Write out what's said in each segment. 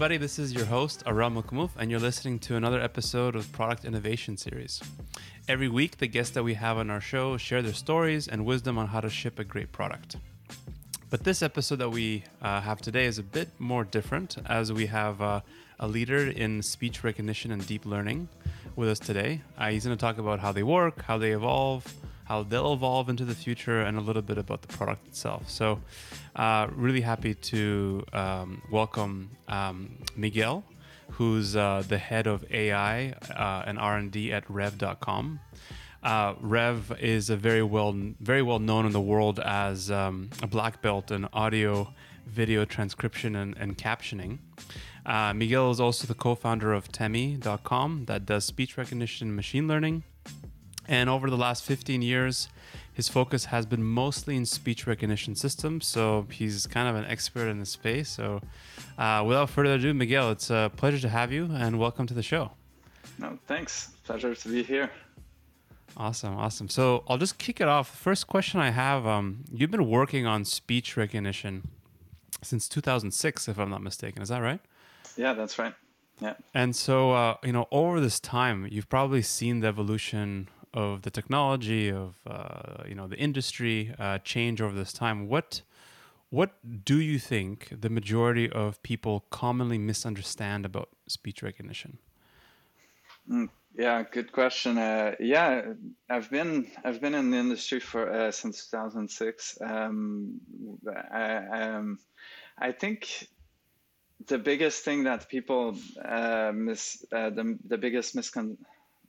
everybody. This is your host, Aram Mukamuf, and you're listening to another episode of Product Innovation Series. Every week, the guests that we have on our show share their stories and wisdom on how to ship a great product. But this episode that we uh, have today is a bit more different as we have uh, a leader in speech recognition and deep learning with us today. Uh, he's going to talk about how they work, how they evolve, how they'll evolve into the future, and a little bit about the product itself. So, uh, really happy to um, welcome um, Miguel, who's uh, the head of AI uh, and R&D at Rev.com. Uh, Rev is a very well very well known in the world as um, a black belt in audio, video transcription and, and captioning. Uh, Miguel is also the co-founder of Temi.com that does speech recognition machine learning. And over the last 15 years, his focus has been mostly in speech recognition systems. So he's kind of an expert in the space. So uh, without further ado, Miguel, it's a pleasure to have you and welcome to the show. No, thanks. Pleasure to be here. Awesome, awesome. So I'll just kick it off. First question I have: um, You've been working on speech recognition since 2006, if I'm not mistaken. Is that right? Yeah, that's right. Yeah. And so, uh, you know, over this time, you've probably seen the evolution of the technology, of uh, you know, the industry uh, change over this time. What what do you think the majority of people commonly misunderstand about speech recognition? Mm, yeah, good question. Uh, yeah, I've been I've been in the industry for uh, since 2006. Um, I, um, I think the biggest thing that people uh, miss uh, the the biggest miscon-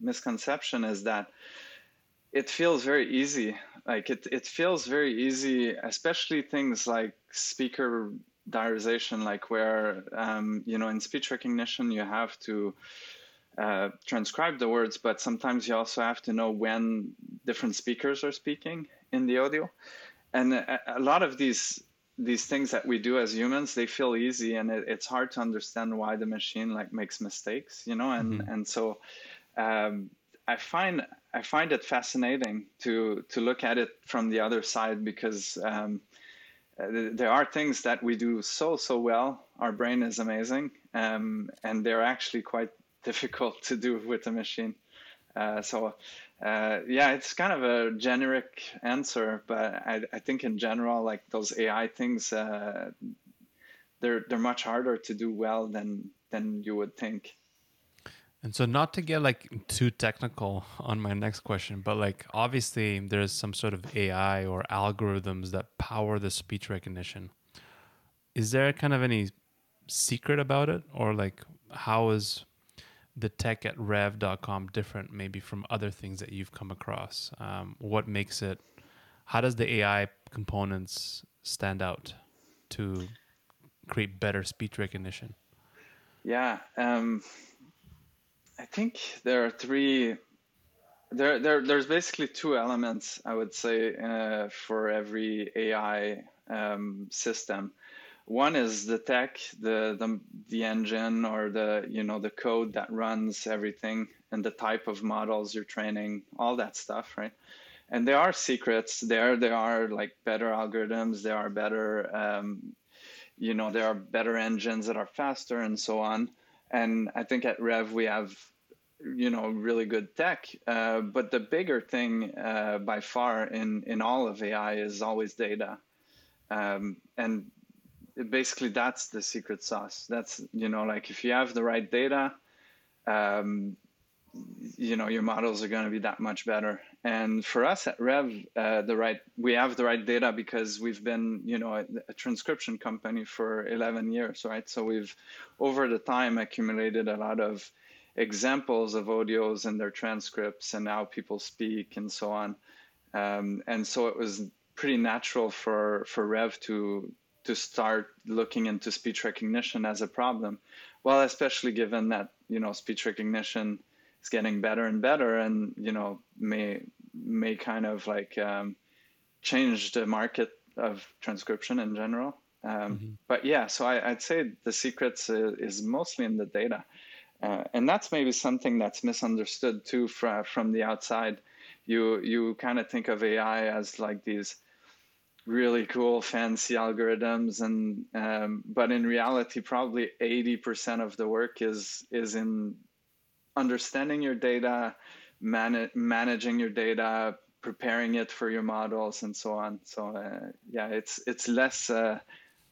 misconception is that it feels very easy. Like it it feels very easy, especially things like speaker diarization, like where um, you know in speech recognition you have to uh, transcribe the words, but sometimes you also have to know when different speakers are speaking in the audio. And a, a lot of these these things that we do as humans, they feel easy, and it, it's hard to understand why the machine like makes mistakes, you know. And mm-hmm. and so um, I find I find it fascinating to to look at it from the other side because. Um, uh, there are things that we do so so well. Our brain is amazing, um, and they're actually quite difficult to do with a machine. Uh, so uh, yeah, it's kind of a generic answer, but I, I think in general, like those AI things, uh, they're they're much harder to do well than than you would think. And so, not to get like too technical on my next question, but like obviously there's some sort of AI or algorithms that power the speech recognition. Is there kind of any secret about it, or like how is the tech at rev.com different maybe from other things that you've come across? Um, what makes it, how does the AI components stand out to create better speech recognition? Yeah, um, I think there are three. There, there, there's basically two elements I would say uh, for every AI um, system. One is the tech the, the the engine or the you know the code that runs everything and the type of models you're training all that stuff right? And there are secrets. There there are like better algorithms. There are better um, you know there are better engines that are faster and so on. And i think at rev we have you know really good tech uh, but the bigger thing uh, by far in in all of ai is always data um, and basically that's the secret sauce. That's you know like if you have the right data, um, you know your models are going to be that much better. And for us at Rev, uh, the right we have the right data because we've been you know a, a, transcription company for 11 years, right? So we've over the time accumulated a lot of examples of audios and their transcripts and how people speak and so on. Um, and so it was pretty natural for for Rev to to start looking into speech recognition as a problem. Well, especially given that you know speech recognition is getting better and better, and you know may may kind of like um, change the market of transcription in general. Um, mm-hmm. But yeah, so I, would say the secrets is, is, mostly in the data, uh, and that's maybe something that's misunderstood too from from the outside. You you kind of think of AI as like these really cool fancy algorithms and um, but in reality probably 80% of the work is is in understanding your data man- managing your data preparing it for your models and so on so uh, yeah it's it's less uh,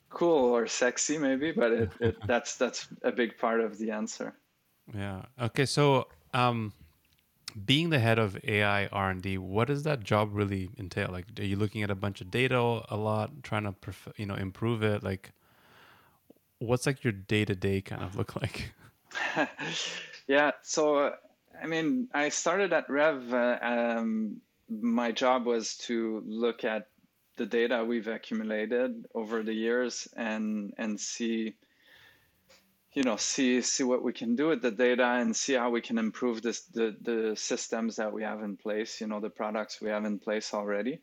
cool or sexy maybe but it, it, that's that's a big part of the answer yeah okay so um being the head of AI R and D, what does that job really entail? Like, are you looking at a bunch of data a lot, trying to you know improve it? Like, what's like your day to day kind of look like? yeah, so I mean, I started at Rev. Uh, um, my job was to look at the data we've accumulated over the years and and see you know see see what we can do with the data and see how we can improve this the the systems that we have in place you know the products we have in place already.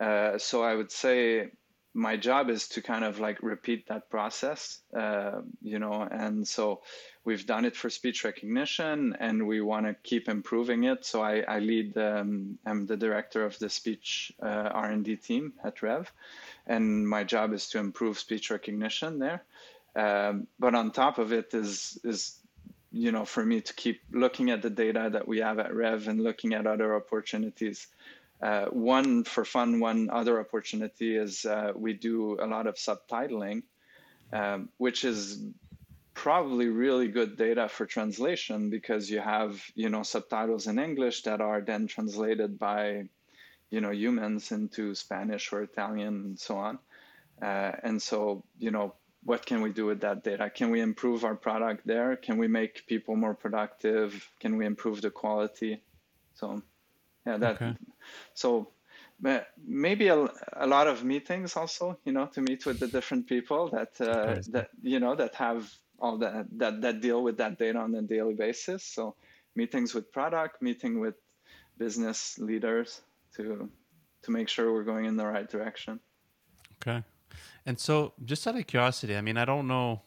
Uh, so i would say my job is to kind of like repeat that process uh, you know and so we've done it for speech recognition and we want to keep improving it. So i, I lead um, i'm the director of the speech uh, r&d team at rev and my job is to improve speech recognition there um, but on top of it is is you know for me to keep looking at the data that we have at Rev and looking at other opportunities. Uh, one for fun, one other opportunity is uh, we do a lot of subtitling, um, which is probably really good data for translation because you have you know subtitles in English that are then translated by you know humans into Spanish or Italian and so on. Uh, and so you know what can we do with that data? Can we improve our product there? Can we make people more productive? Can we improve the quality? So, yeah, that. Okay. So, maybe a, a lot of meetings also, you know, to meet with the different people that uh, that you know that have all that that that deal with that data on a daily basis. So, meetings with product, meeting with business leaders to to make sure we're going in the right direction. Okay. And so, just out of curiosity, I mean, I don't know.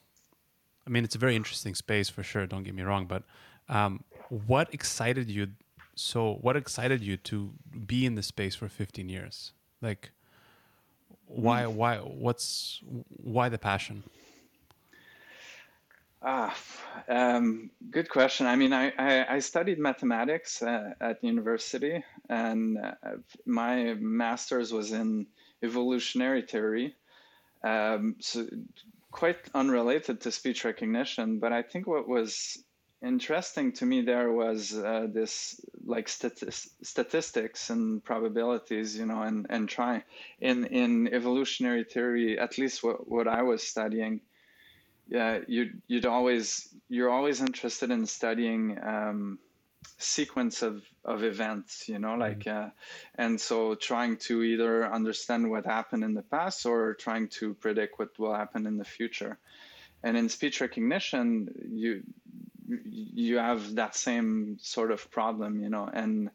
I mean, it's a very interesting space for sure. Don't get me wrong, but um, what excited you? So, what excited you to be in the space for 15 years? Like, why? Hmm. Why? What's why the passion? Ah, um, good question. I mean, I, I, I studied mathematics uh, at university, and uh, my master's was in evolutionary theory. Um, so quite unrelated to speech recognition, but I think what was interesting to me there was uh, this like stati- statistics and probabilities, you know, and and try in in evolutionary theory, at least what what I was studying. Yeah, you'd you'd always you're always interested in studying. Um, sequence of, of events you know mm-hmm. like uh, and so trying to either understand what happened in the past or trying to predict what will happen in the future and in speech recognition you you have that same sort of problem you know and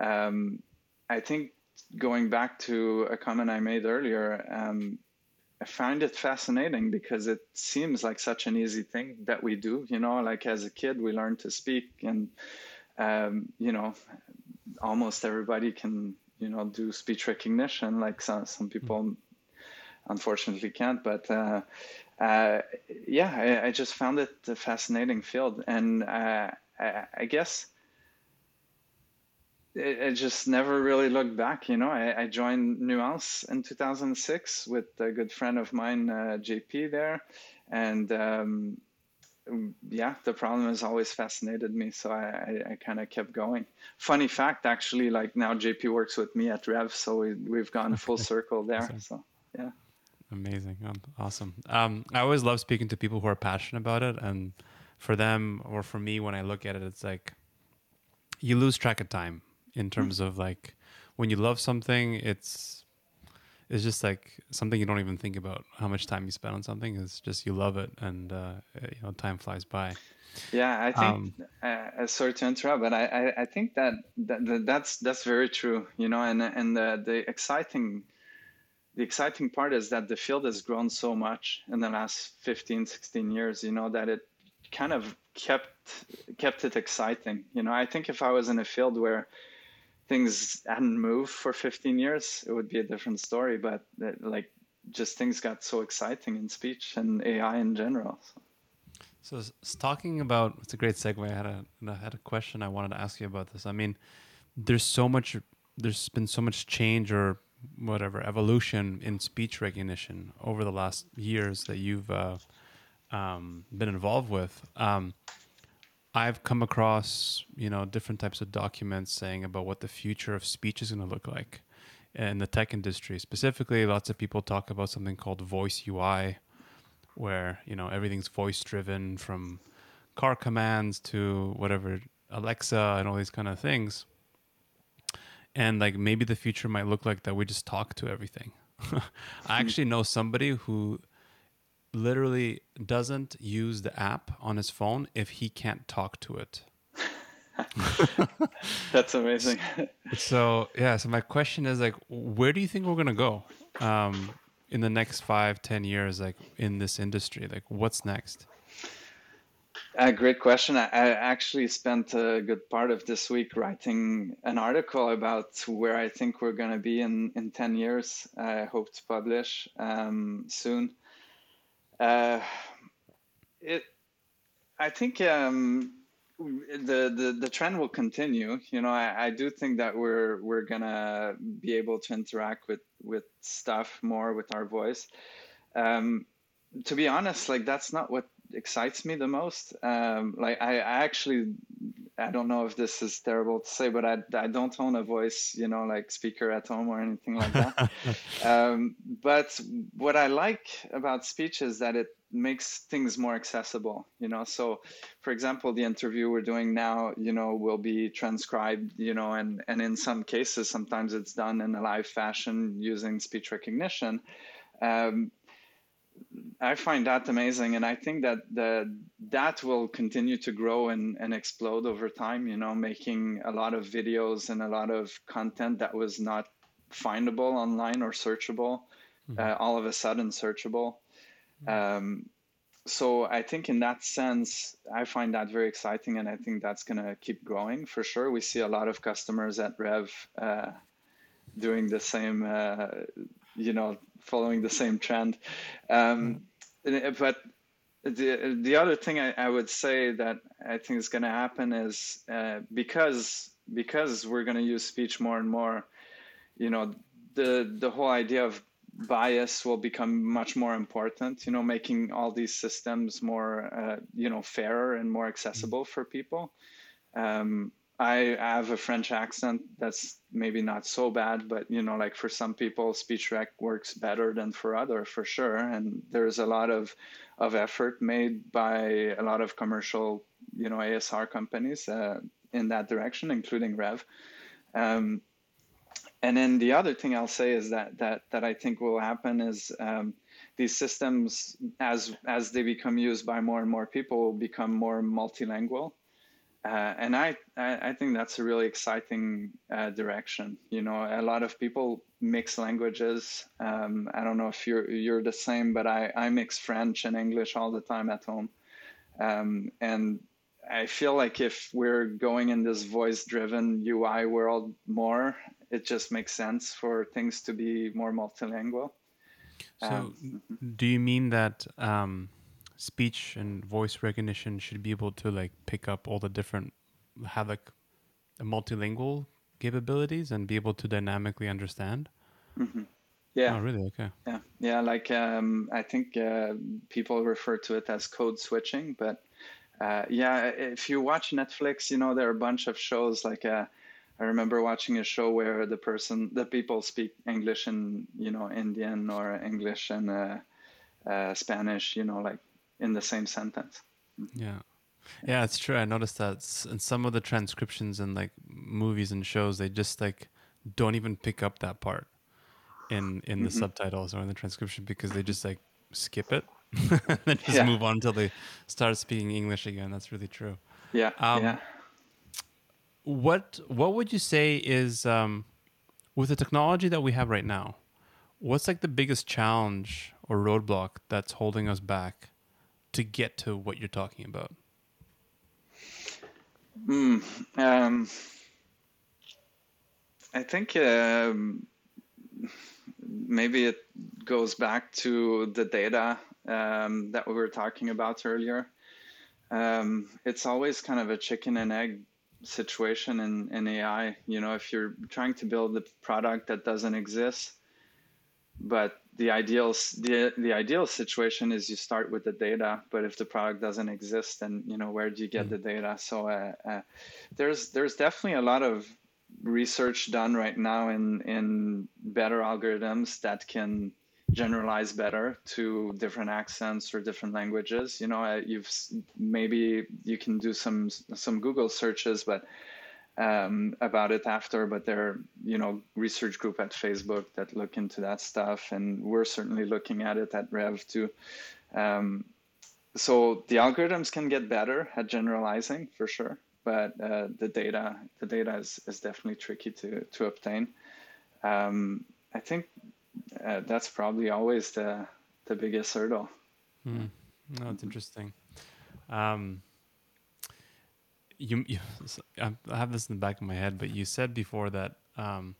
um, i think going back to a comment i made earlier um, I find it fascinating because it seems like such an easy thing that we do. You know, like as a kid, we learn to speak and um, you know, almost everybody can, you know, do speech recognition. Like some some people, unfortunately, can't. But uh, uh, yeah, I, I, just found it a fascinating field, and uh, I, I, guess it, it, just never really looked back. You know, I, I, joined Nuance in 2006 with a good friend of mine, uh, JP, there, and um, yeah, the problem has always fascinated me, so I, I, I kind of kept going. Funny fact, actually, like now JP works with me at Rev, so we, we've gone full circle there. Awesome. So yeah, amazing, awesome. Um, I always love speaking to people who are passionate about it, and for them or for me, when I look at it, it's like you lose track of time in terms mm-hmm. of like when you love something, it's it's just like something you don't even think about how much time you spend on something it's just you love it and uh, you know time flies by. Yeah i think um, uh, sorry to interrupt but I, I, I think that, that, that's that's very true you know and and the, the exciting the exciting part is that the field has grown so much in the last 15 16 years you know that it kind of kept kept it exciting you know. I think if i was in a field where things hadn't moved for 15 years, it would be a different story. But uh, like, just things got so exciting in speech and AI in general. So, so talking about it's a great segue. I had had a question I wanted to ask you about this. I mean, there's so much. There's been so much change or whatever evolution in speech recognition over the last years that you've uh, um, been involved with. Um, I've come across you know different types of documents saying about what the future of speech is going to look like in the tech industry. Specifically, lots of people talk about something called voice UI, where you know everything's voice driven from car commands to whatever Alexa and all these kind of things. And like maybe the future might look like that we just talk to everything. I hmm. actually know somebody who literally doesn't use the app on his phone if he can't talk to it. That's amazing. so yeah, so my question is like, where do you think we're gonna go um, in the next five, ten years, like in this industry? Like, what's next? A great question. I, I actually spent a good part of this week writing an article about where I think we're going to be in, in 10 years. I hope to publish um, soon. Uh, it, I think um, the, the the trend will continue. You know, I, I do think that we're we're gonna be able to interact with with stuff more with our voice. Um, to be honest, like that's not what excites me the most. Um, like I, I actually I don't know if this is terrible to say, but I, I don't own a voice, you know, like speaker at home or anything like that. um, but what I like about speech is that it makes things more accessible, you know. So, for example, the interview we're doing now, you know, will be transcribed, you know, and, and in some cases, sometimes it's done in a live fashion using speech recognition. Um, I find that amazing, and I think that the that will continue to grow and, and explode over time. You know, making a lot of videos and a lot of content that was not findable online or searchable, mm-hmm. uh, all of a sudden searchable. Mm-hmm. Um, so I think in that sense, I find that very exciting, and I think that's going to keep growing for sure. We see a lot of customers at Rev uh, doing the same, uh, you know, following the same trend. Um, mm. But the the other thing I, I, would say that I think is going to happen is uh, because because we're going to use speech more and more, you know, the the whole idea of bias will become much more important. You know, making all these systems more uh, you know fairer and more accessible mm. for people. Um, I have a French accent that's maybe not so bad, but you know, like for some people, speech rec works better than for other, for sure. And there's a lot of of effort made by a lot of commercial, you know, ASR companies uh, in that direction, including Rev. Um, and then the other thing I'll say is that that that I think will happen is um, these systems, as as they become used by more and more people, will become more multilingual. Uh, and I, I think that's a really exciting uh, direction. You know, a lot of people mix languages. Um, I don't know if you're you're the same, but I, I mix French and English all the time at home. Um, and I feel like if we're going in this voice-driven UI world more, it just makes sense for things to be more multilingual. So, um, do you mean that? Um speech and voice recognition should be able to like pick up all the different have like a multilingual capabilities and be able to dynamically understand. Mm-hmm. yeah. oh really? Okay. Yeah. Yeah like um, i think uh, people refer to it as code switching but uh, yeah if you watch netflix you know there are a bunch of shows like uh, I remember watching a show where the person, the people speak English and you know Indian or English and uh, uh, Spanish, you know, like in the same sentence. Yeah. Yeah, it's true. I noticed that in some of the transcriptions and like movies and shows, they just like don't even pick up that part in in the mm-hmm. subtitles or in the transcription because they just like skip it and then just yeah. move on until they start speaking English again. That's really true. Yeah. Um, yeah. What What would you say is um, with the technology that we have right now? What's like the biggest challenge or roadblock that's holding us back to get to what you're talking about? Mm, um, I think um, maybe it goes back to the data um, that we were talking about earlier. Um, it's always kind of a chicken and egg situation in, in AI. You know, if you're trying to build a product that doesn't exist, but the ideal the, the ideal situation is you start with the data but if the product doesn't exist then you know where do you get mm-hmm. the data so uh, uh, there's there's definitely a lot of research done right now in in better algorithms that can generalize better to different accents or different languages you know uh, you've maybe you can do some some google searches but um, about it after, but there are, you know, research group at Facebook that look into that stuff, and we're certainly looking at it at Rev too. Um, so the algorithms can get better at generalizing for sure, but uh, the data, the data is, is definitely tricky to to obtain. Um, I think uh, that's probably always the the biggest hurdle. Mm. No, it's interesting. Um, you, you I have this in the back of my head, but you said before that um,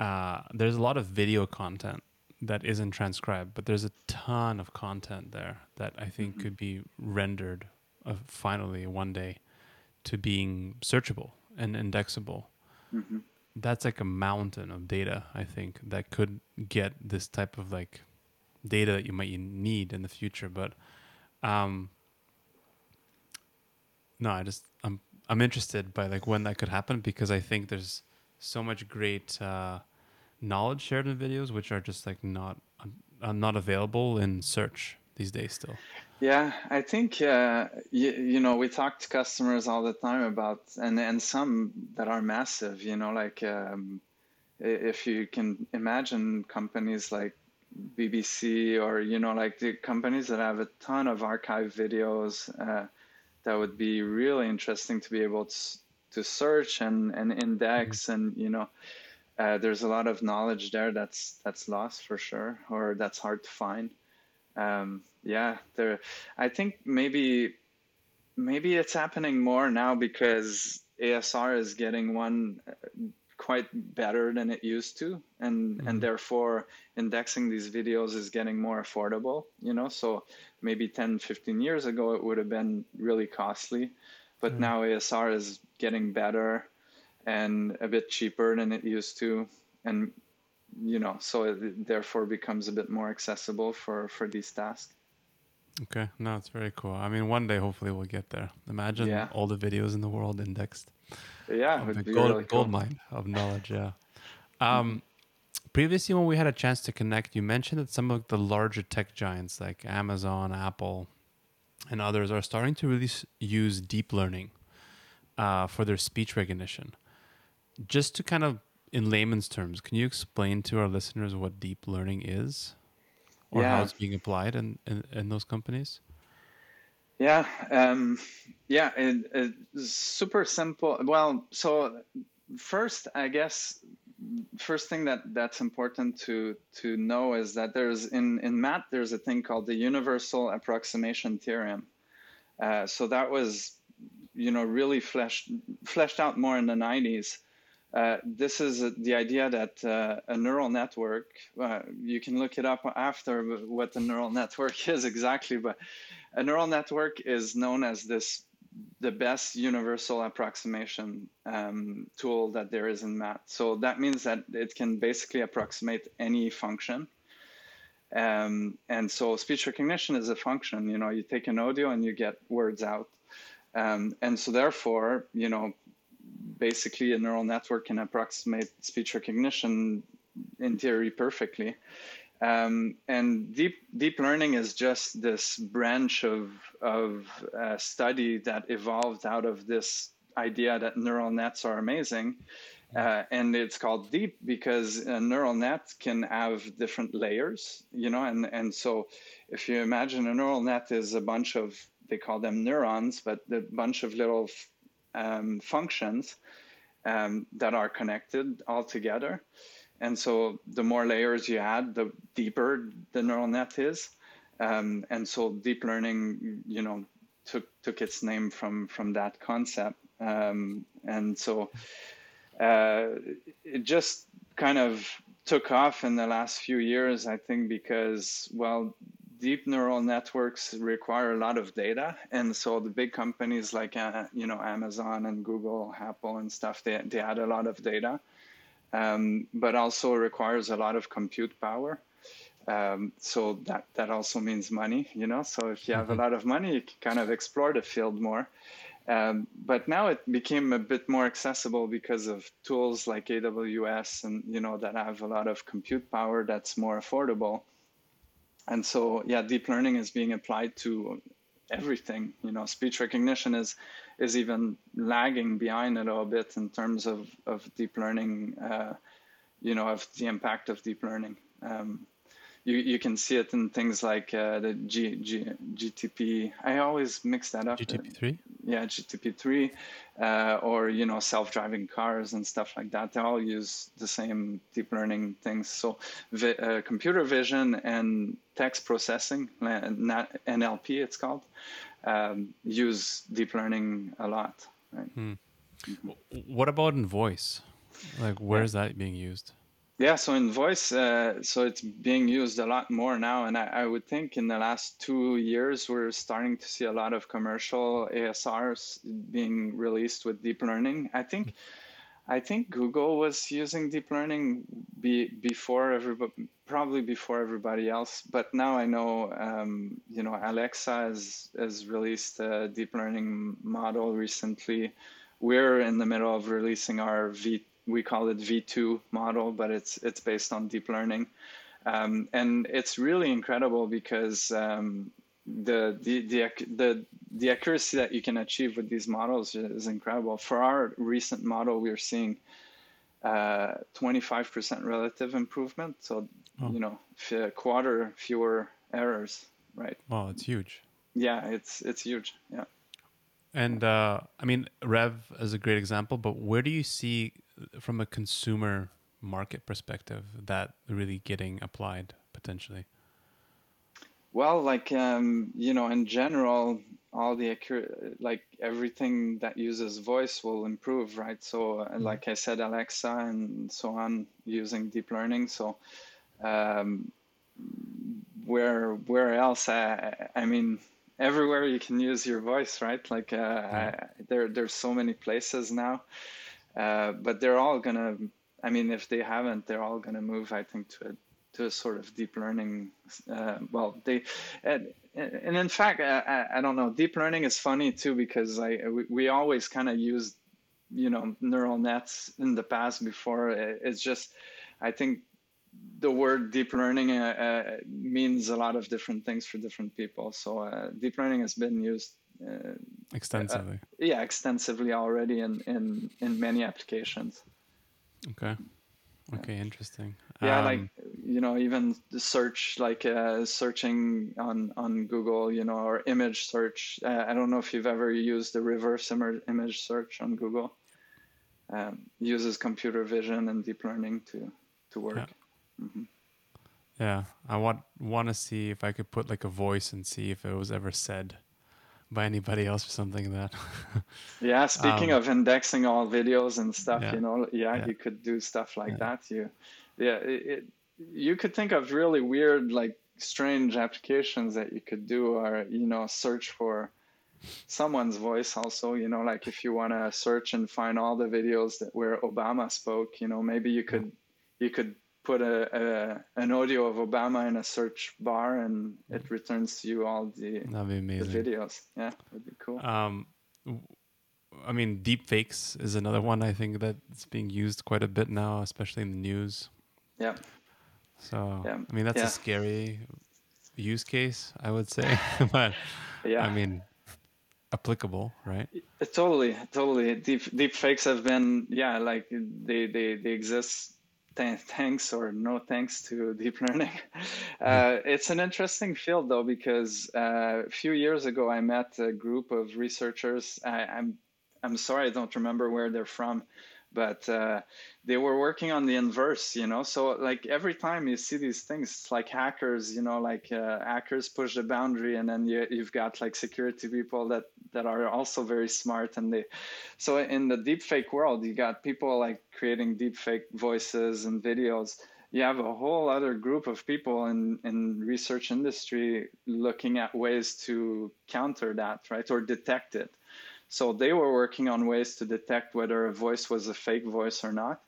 uh, there's a lot of video content that isn't transcribed, but there's a ton of content there that I think mm-hmm. could be rendered uh, finally one day to being searchable and indexable. Mm-hmm. That's like a mountain of data, I think, that could get this type of like data that you might need in the future. But um, no, I just I'm I'm interested by like when that could happen because I think there's so much great uh, knowledge shared in videos which are just like not uh, not available in search these days still. Yeah, I think uh, you, you know we talk to customers all the time about and and some that are massive. You know, like um, if you can imagine companies like BBC or you know like the companies that have a ton of archive videos. Uh, that would be really interesting to be able to, to search and, and index mm-hmm. and you know uh, there's a lot of knowledge there that's that's lost for sure or that's hard to find um, yeah there i think maybe maybe it's happening more now because asr is getting one uh, quite better than it used to. And mm-hmm. and therefore indexing these videos is getting more affordable you know? So maybe 10 15 years ago it would have been really costly. But mm-hmm. now asr is getting better and a bit cheaper than it used to. And you know so it therefore becomes a bit more accessible for for these tasks. Okay. No it's very cool. I mean one day hopefully we'll get there. Imagine yeah. all the videos in the world indexed yeah the gold, really gold mine of knowledge yeah. Um previously when we had a chance to connect you mentioned that some of the larger tech giants like amazon apple and others are starting to really use deep learning uh, for their speech recognition. Just to kind of in layman's terms can you explain to our listeners what deep learning is? Or yeah. how it's being applied in, in, in those companies yeah, um, yeah, it, it's super simple. Well, so first, I guess, first thing that that's important to to know is that there's in in math there's a thing called the universal approximation theorem. Uh, so that was, you know, really fleshed fleshed out more in the 90s. Uh, this is the idea that uh, a neural network, uh, you can look it up after what the neural network is exactly, but a neural network is known as this the best universal approximation um, tool that there is in math. So that means that it can basically approximate any function. Um, and so speech recognition is a function. You know, you take an audio and you get words out. Um, and so therefore, you know, basically a neural network can approximate speech recognition in theory perfectly. Um, and deep deep learning is just this branch of of uh, study that evolved out of this idea that neural nets are amazing. Uh, and it's called deep because a neural net can have different layers, you know, and, and so if you imagine a neural net is a bunch of, they call them neurons, but a bunch of little um, functions um, that are connected all together. And so the more layers you add, the deeper the neural net is. Um, and so deep learning, you know, took took its name from from that concept. Um, and so uh, it just kind of took off in the last few years, I think, because, well, deep neural networks require a lot of data. And so the big companies like, uh, you know, Amazon and Google, Apple and stuff, they, they had a lot of data, um, but also requires a lot of compute power. Um, so that, that also means money, you know, so if you have mm-hmm. a lot of money, you can kind of explore the field more. Um, but now it became a bit more accessible because of tools like AWS and you know that have a lot of compute power that's more affordable. And so yeah, deep learning is being applied to everything. You know, speech recognition is is even lagging behind a little bit in terms of of deep learning. Uh, you know, of the impact of deep learning. Um, you, you can see it in things like uh, the G, G, GTP. I always mix that up. GTP3? Yeah, GTP3, uh, or, you know, self-driving cars and stuff like that. They all use the same deep learning things. So vi- uh, computer vision and text processing, NLP it's called, um, use deep learning a lot. Right? Hmm. What about in voice? Like, where yeah. is that being used? Yeah, so in voice, uh, so it's being used a lot more now, and I, I, would think in the last two years we're starting to see a lot of commercial ASRs being released with deep learning. I think, I think Google was using deep learning be, before everybody, probably before everybody else. But now I know, um, you know, Alexa has has released a deep learning model recently. We're in the middle of releasing our V we call it V2 model, but it's it's based on deep learning, um, and it's really incredible because um, the, the the the the accuracy that you can achieve with these models is incredible. For our recent model, we are seeing uh, 25% relative improvement, so oh. you know, a quarter fewer errors, right? Wow, it's huge. Yeah, it's it's huge. Yeah. And uh, I mean, Rev is a great example, but where do you see from a consumer market perspective that really getting applied potentially? Well, like um, you know, in general, all the accurate, like everything that uses voice will improve, right? So, uh, mm-hmm. like I said, Alexa and so on using deep learning. So, um, where where else? I, I mean, everywhere you can use your voice, right? Like uh, yeah. I, there there's so many places now. Uh, but they're all gonna. I mean, if they haven't, they're all gonna move. I think to a to a sort of deep learning. Uh, well, they and, and in fact, I, I don't know. Deep learning is funny too because I we, we always kind of used you know neural nets in the past before. It's just I think the word deep learning uh, uh, means a lot of different things for different people. So uh, deep learning has been used extensively. Uh, yeah, extensively already in in in many applications. Okay. Okay, interesting. Yeah, um, like you know, even the search, like uh, searching on on Google, you know, or image search. Uh, I don't know if you've ever used the reverse image search on Google. Um, uses computer vision and deep learning to to work. Yeah. Mm-hmm. yeah, I want want to see if I could put like a voice and see if it was ever said by anybody else or something that. Yeah speaking um, of indexing all videos and stuff yeah, you know yeah, yeah, you could do stuff like yeah. that. You yeah it, it, you could think of really weird like strange applications that you could do or you know search for someone's voice also you know like if you want to search and find all the videos that where obama spoke you know maybe you could you could put a, a, an audio of Obama in a search bar and it returns to you all the, the videos. Yeah, would be cool. Um, I mean, deep fakes is another one I think that's being used quite a bit now, especially in the news. Yeah. So yeah. I mean, that's yeah. a scary use case, I would say, but yeah, I mean, applicable, right? Totally, totally. Deep deep fakes have been, yeah, like they they they exist th- thanks or no thanks to deep learning. Uh, it's an interesting field though because uh, a few years ago I met a group of researchers. I, I'm I'm sorry I don't remember where they're from, but uh, they were working on the inverse, you know. So like every time you see these things, it's like hackers, you know, like uh, hackers push the boundary, and then you, you've got like security people that that are also very smart, and they. So in the deepfake world, you got people like creating deepfake voices and videos you have a whole other group of people in, in research industry looking at ways to counter that, right, or detect it. So they were working on ways to detect whether a voice was a fake voice or not.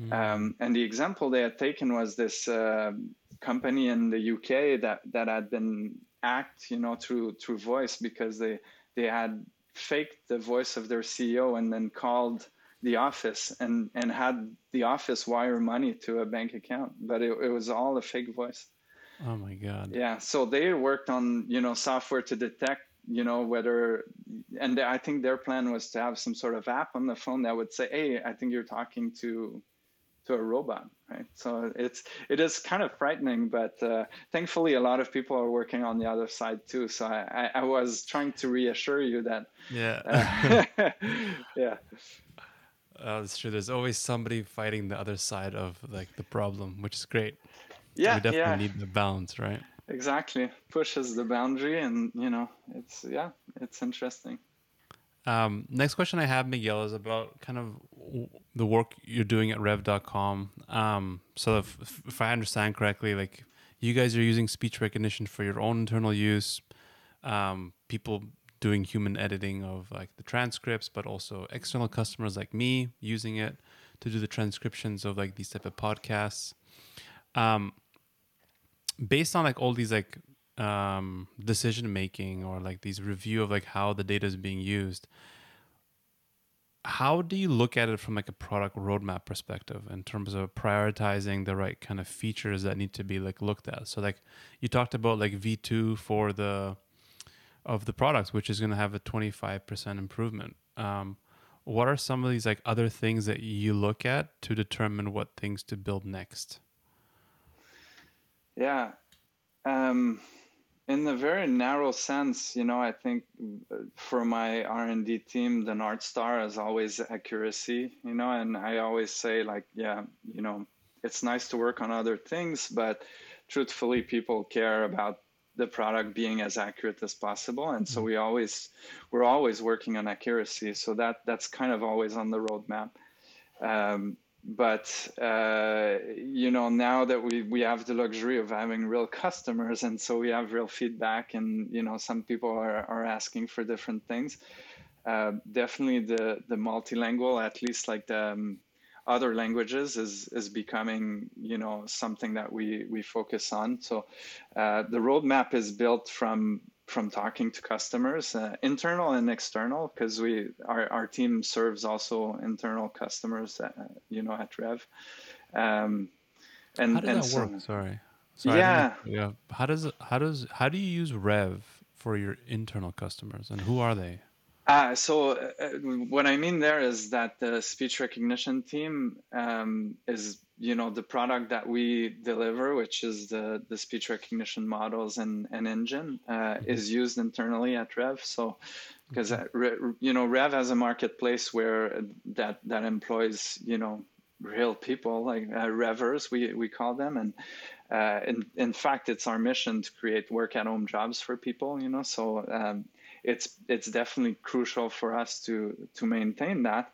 Mm. Um, and the example they had taken was this uh, company in the UK that, that had been hacked, you know, through through voice because they they had faked the voice of their CEO and then called the office and and had the office wire money to a bank account, but it, it was all a fake voice. Oh my god. Yeah, so they worked on you know software to detect you know whether and I think their plan was to have some sort of app on the phone that would say, "Hey, I think you're talking to to a robot." Right. So it's it is kind of frightening, but uh, thankfully a lot of people are working on the other side too. So I, I, was trying to reassure you that. Yeah. Uh, yeah. Uh, that's true. There's always somebody fighting the other side of like the problem, which is great. Yeah, we definitely yeah. need the balance, right? Exactly. Pushes the boundary, and you know, it's yeah, it's interesting. Um, next question I have, Miguel, is about kind of the work you're doing at Rev.com. Um, so if, if I understand correctly, like you guys are using speech recognition for your own internal use. Um, people doing human editing of like the transcripts, but also external customers like me using it to do the transcriptions of like these type of podcasts. Um, based on like all these like um, decision making or like these review of like how the data is being used, how do you look at it from like a product roadmap perspective in terms of prioritizing the right kind of features that need to be like looked at? So like you talked about like V2 for the of the product, which is going to have a 25% improvement. Um, what are some of these like other things that you look at to determine what things to build next? Yeah. Um, in the very narrow sense, you know, I think for my R&D team, the North Star is always accuracy, you know, and I always say like, yeah, you know, it's nice to work on other things, but truthfully, people care about the product being as accurate as possible and so mm-hmm. we always we're always working on accuracy so that that's kind of always on the roadmap um, but uh, you know now that we we have the luxury of having real customers and so we have real feedback and you know some people are, are asking for different things uh, definitely the the multilingual at least like the um, other languages is is becoming you know something that we we focus on. So uh, the roadmap is built from from talking to customers, uh, internal and external, because we our our team serves also internal customers, uh, you know, at Rev. Um, and how does and that so, work? Sorry. Sorry. Yeah. Yeah. How does how does how do you use Rev for your internal customers, and who are they? Uh, so uh, what I mean there is that the speech recognition team um, is, you know, the product that we deliver, which is the, the speech recognition models and, and engine, uh, mm-hmm. is used internally at Rev. So, because uh, you know, Rev has a marketplace where that that employs, you know, real people like uh, Revers, we we call them, and uh, in in fact, it's our mission to create work at home jobs for people. You know, so. Um, it's it's definitely crucial for us to to maintain that.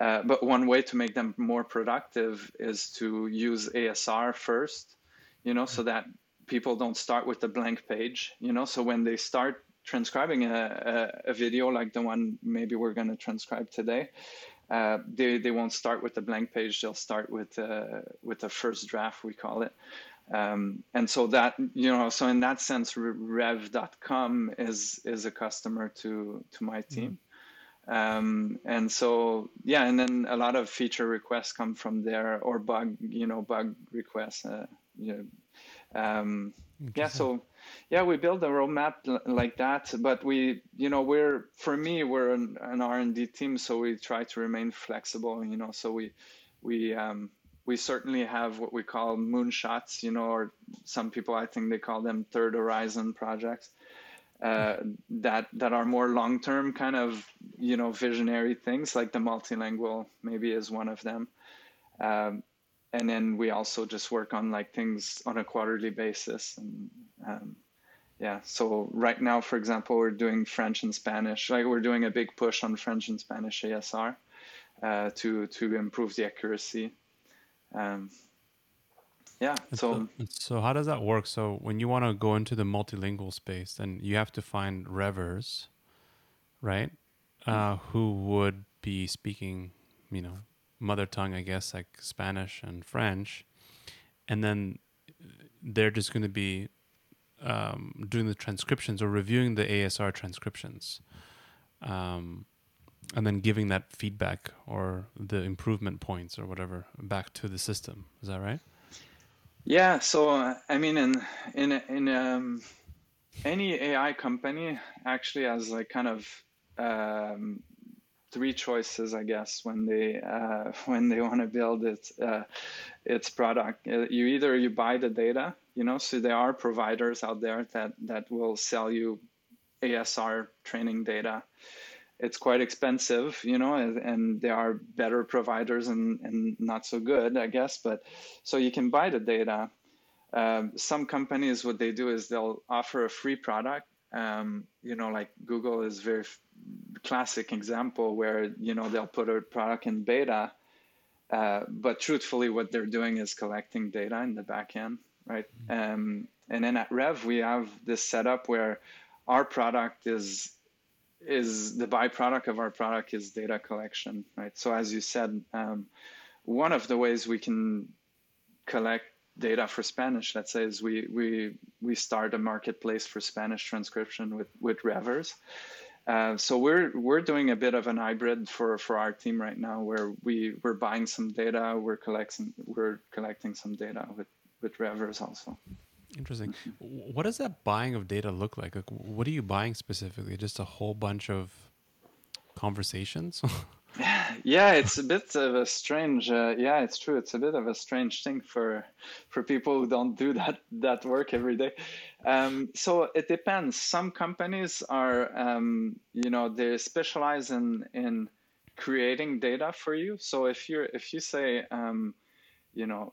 Uh, but one way to make them more productive is to use ASR first, you know, so that people don't start with a blank page, you know. So when they start transcribing a, a, a video like the one maybe we're going to transcribe today, uh, they, they won't start with a blank page. They'll start with uh, with a first draft, we call it, um, and so that you know, so in that sense, Rev.com is is a customer to to my mm-hmm. team. Mm-hmm. Um, and so yeah, and then a lot of feature requests come from there or bug you know bug requests. Uh, you know, um, yeah, so yeah, we build a roadmap like that, but we, you know, we're for me, we're an, an R and D team, so we try to remain flexible. You know, so we we um, we certainly have what we call moonshots, you know, or some people I think they call them third horizon projects. uh, that that are more long term kind of you know visionary things like the multilingual maybe is one of them um, and then we also just work on like things on a quarterly basis and um, yeah so right now for example we're doing french and spanish like we're doing a big push on french and spanish asr uh, to to improve the accuracy um, yeah so so how does that work? So when you want to go into the multilingual space then you have to find Revvers right? Uh, who would be speaking you know mother tongue i guess like spanish and french. And then they're just going to be um, doing the transcriptions or reviewing the asr transcriptions. Um, and then giving that feedback or the improvement points or whatever back to the system. Is that right? Yeah, so uh, I mean, in in in um, any AI company actually has like kind of um, three choices, I guess, when they uh, when they want to build it uh, its product. Uh, you either you buy the data, you know, so there are providers out there that that will sell you ASR training data it's quite expensive, you know, and, and, there are better providers and, and not so good, I guess. But so you can buy the data. Um, some companies, what they do is they'll offer a free product. Um, you know, like Google is very f- classic example where you know they'll put a product in beta, uh, but truthfully, what they're doing is collecting data in the back end, right? Mm-hmm. Um, and then at Rev, we have this setup where our product is is the byproduct of our product is data collection, right? So as you said, um, one of the ways we can collect data for Spanish, let's say, is we we we start a marketplace for Spanish transcription with with Revvers. Uh, so we're we're doing a bit of an hybrid for, for our team right now, where we we're buying some data, we're collecting we're collecting some data with with Revvers also. Interesting. What does that buying of data look like? Like, what are you buying specifically? Just a whole bunch of conversations? yeah, it's a bit of a strange. Uh, yeah, it's true. It's a bit of a strange thing for for people who don't do that that work every day. Um, so it depends. Some companies are, um, you know, they specialize in in creating data for you. So if you're if you say, um, you know,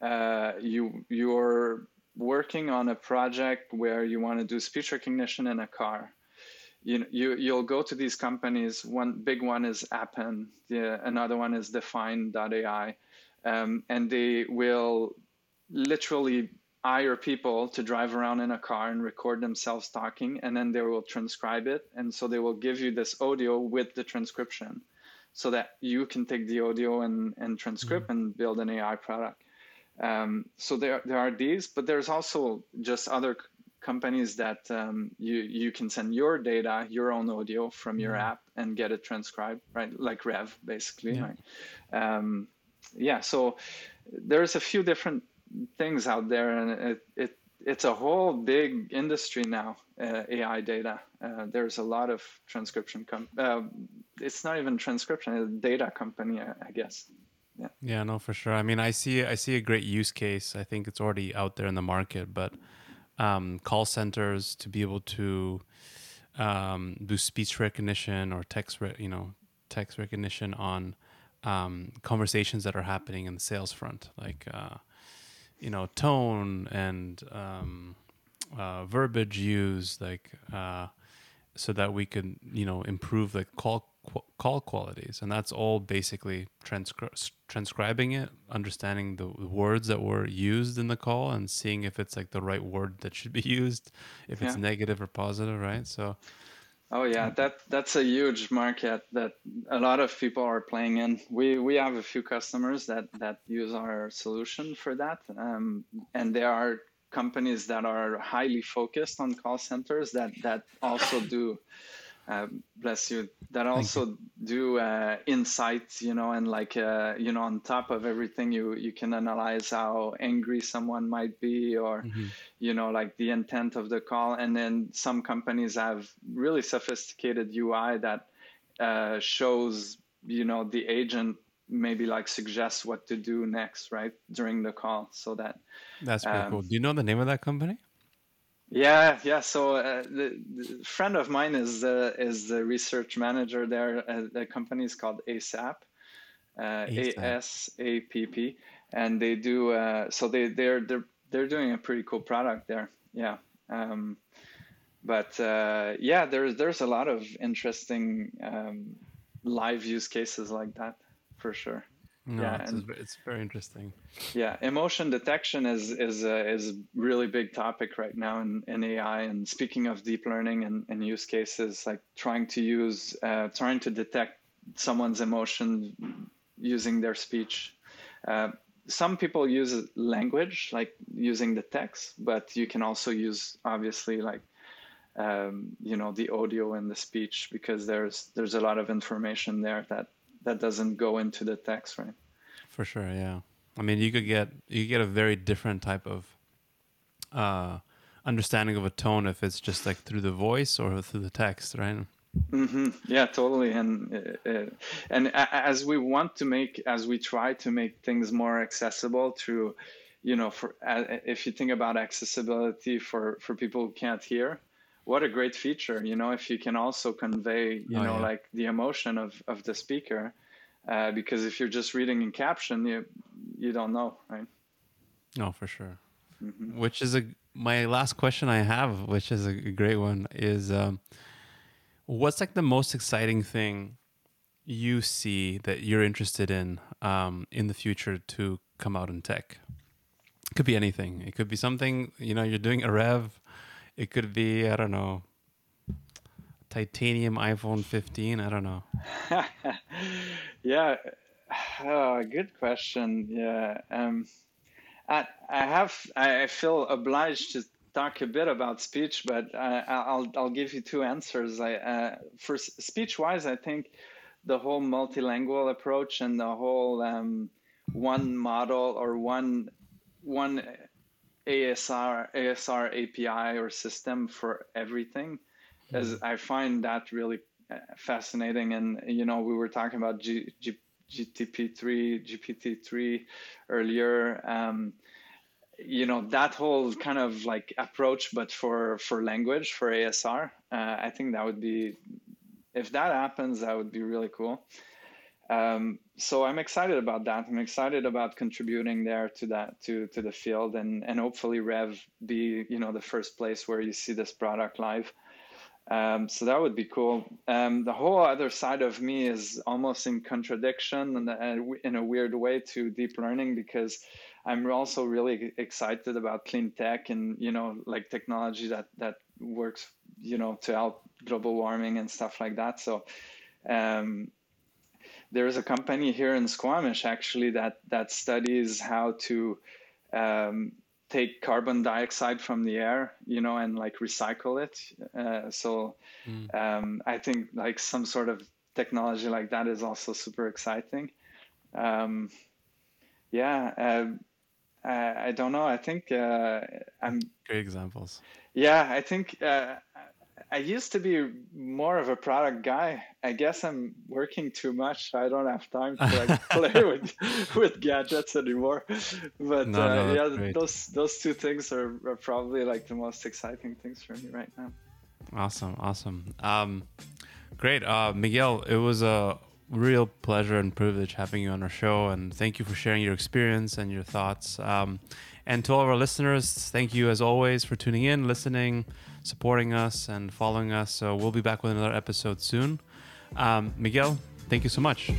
uh, you you're working on a project where you want to do speech recognition in a car, you you you'll go to these companies. One big one is Appen. The, another one is Defined.ai, um, and they will literally hire people to drive around in a car and record themselves talking, and then they will transcribe it. And so they will give you this audio with the transcription, so that you can take the audio and and transcript mm-hmm. and build an AI product. Um, so there, there are these, but there's also just other c- companies that um, you you can send your data, your own audio from your mm-hmm. app and get it transcribed, right? Like Rev, basically. Yeah. Right? Um, yeah. So there's a few different things out there, and it, it it's a whole big industry now. Uh, AI data. Uh, there's a lot of transcription. Com- uh, it's not even transcription; it's a data company, I, I guess yeah. Yeah no for sure. I mean i see i see a great use case. I think it's already out there in the market but um, call centers to be able to um, do speech recognition or text re- you know text recognition on um, conversations that are happening in the sales front like uh, you know tone and um, uh, verbiage used like uh, so that we could you know improve the call call qualities and that's all basically transcri- transcribing it understanding the words that were used in the call and seeing if it's like the right word that should be used if yeah. it's negative or positive right? So oh yeah. that that's a huge market that a lot of people are playing in. We we have a few customers that that use our solution for that um, and there are companies that are highly focused on call centers that that also do uh, bless you that also you. do uh, insights you know and like uh, you know on top of everything you you can analyze how angry someone might be or mm-hmm. you know like the intent of the call and then some companies have really sophisticated ui that uh, shows you know the agent maybe like suggests what to do next right during the call so that that's pretty um, cool do you know the name of that company Yeah, yeah. So uh, the, the, friend of mine is uh, is the research manager there. Uh, the company is called ASAP, uh, A S A P P, and they do. Uh, so they they're they're they're doing a pretty cool product there. Yeah. Um, but uh, yeah, there's there's a lot of interesting um, live use cases like that for sure. No, yeah, it's, and, it's very interesting. Yeah, emotion detection is is a, is a really big topic right now in, in AI. And speaking of deep learning and, and use cases, like trying to use uh, trying to detect someone's emotion using their speech. Uh, some people use language, like using the text, but you can also use obviously like um, you know the audio and the speech because there's there's a lot of information there that that doesn't go into the text, right? For sure, yeah. I mean, you could get you could get a very different type of uh, understanding of a tone if it's just like through the voice or through the text, right? Mm-hmm. Yeah, totally. And uh, uh and as we want to make, as we try to make things more accessible through, you know, for uh, if you think about accessibility for for people who can't hear, what a great feature you know if you can also convey you oh, know yeah. like the emotion of of the speaker uh, because if you're just reading in caption you you don't know right no for sure mm-hmm. which is a my last question i have which is a great one is um, what's like the most exciting thing you see that you're interested in um, in the future to come out in tech it could be anything it could be something you know you're doing a rev it could be I don't know titanium iPhone 15. I don't know. yeah, oh, good question. Yeah, um, I I have I feel obliged to talk a bit about speech, but I, will I'll give you two answers. I uh, for speech wise, I think the whole multilingual approach and the whole um, one model or one one ASR ASR API or system for everything, mm-hmm. as I find that really uh, fascinating. And you know, we were talking about G, G, GTP3, GPT3 earlier. Um, you know that whole kind of like approach, but for for language for ASR, uh, I think that would be if that happens, that would be really cool. Um, so I'm excited about that. I'm excited about contributing there to that to to the field and and hopefully Rev be you know the first place where you see this product live. Um, so that would be cool. Um, the whole other side of me is almost in contradiction and in a weird way to deep learning because I'm also really excited about clean tech and you know like technology that that works you know to help global warming and stuff like that. So um, there is a company here in Squamish actually that that studies how to um, take carbon dioxide from the air, you know, and like recycle it. Uh, so mm. um, I think like some sort of technology like that is also super exciting. Um, yeah, uh, I, I, don't know. I think uh, I'm great examples. Yeah, I think uh, I used to be more of a product guy. I guess I'm working too much. I don't have time to like play with with gadgets anymore. But no, uh, no, yeah, great. those those two things are, are, probably like the most exciting things for me right now. Awesome, awesome. Um, great, uh, Miguel. It was a real pleasure and privilege having you on our show, and thank you for sharing your experience and your thoughts. Um, and to all of our listeners, thank you as always for tuning in, listening supporting us and following us. So we'll be back with another episode soon. Um, Miguel, thank you so much.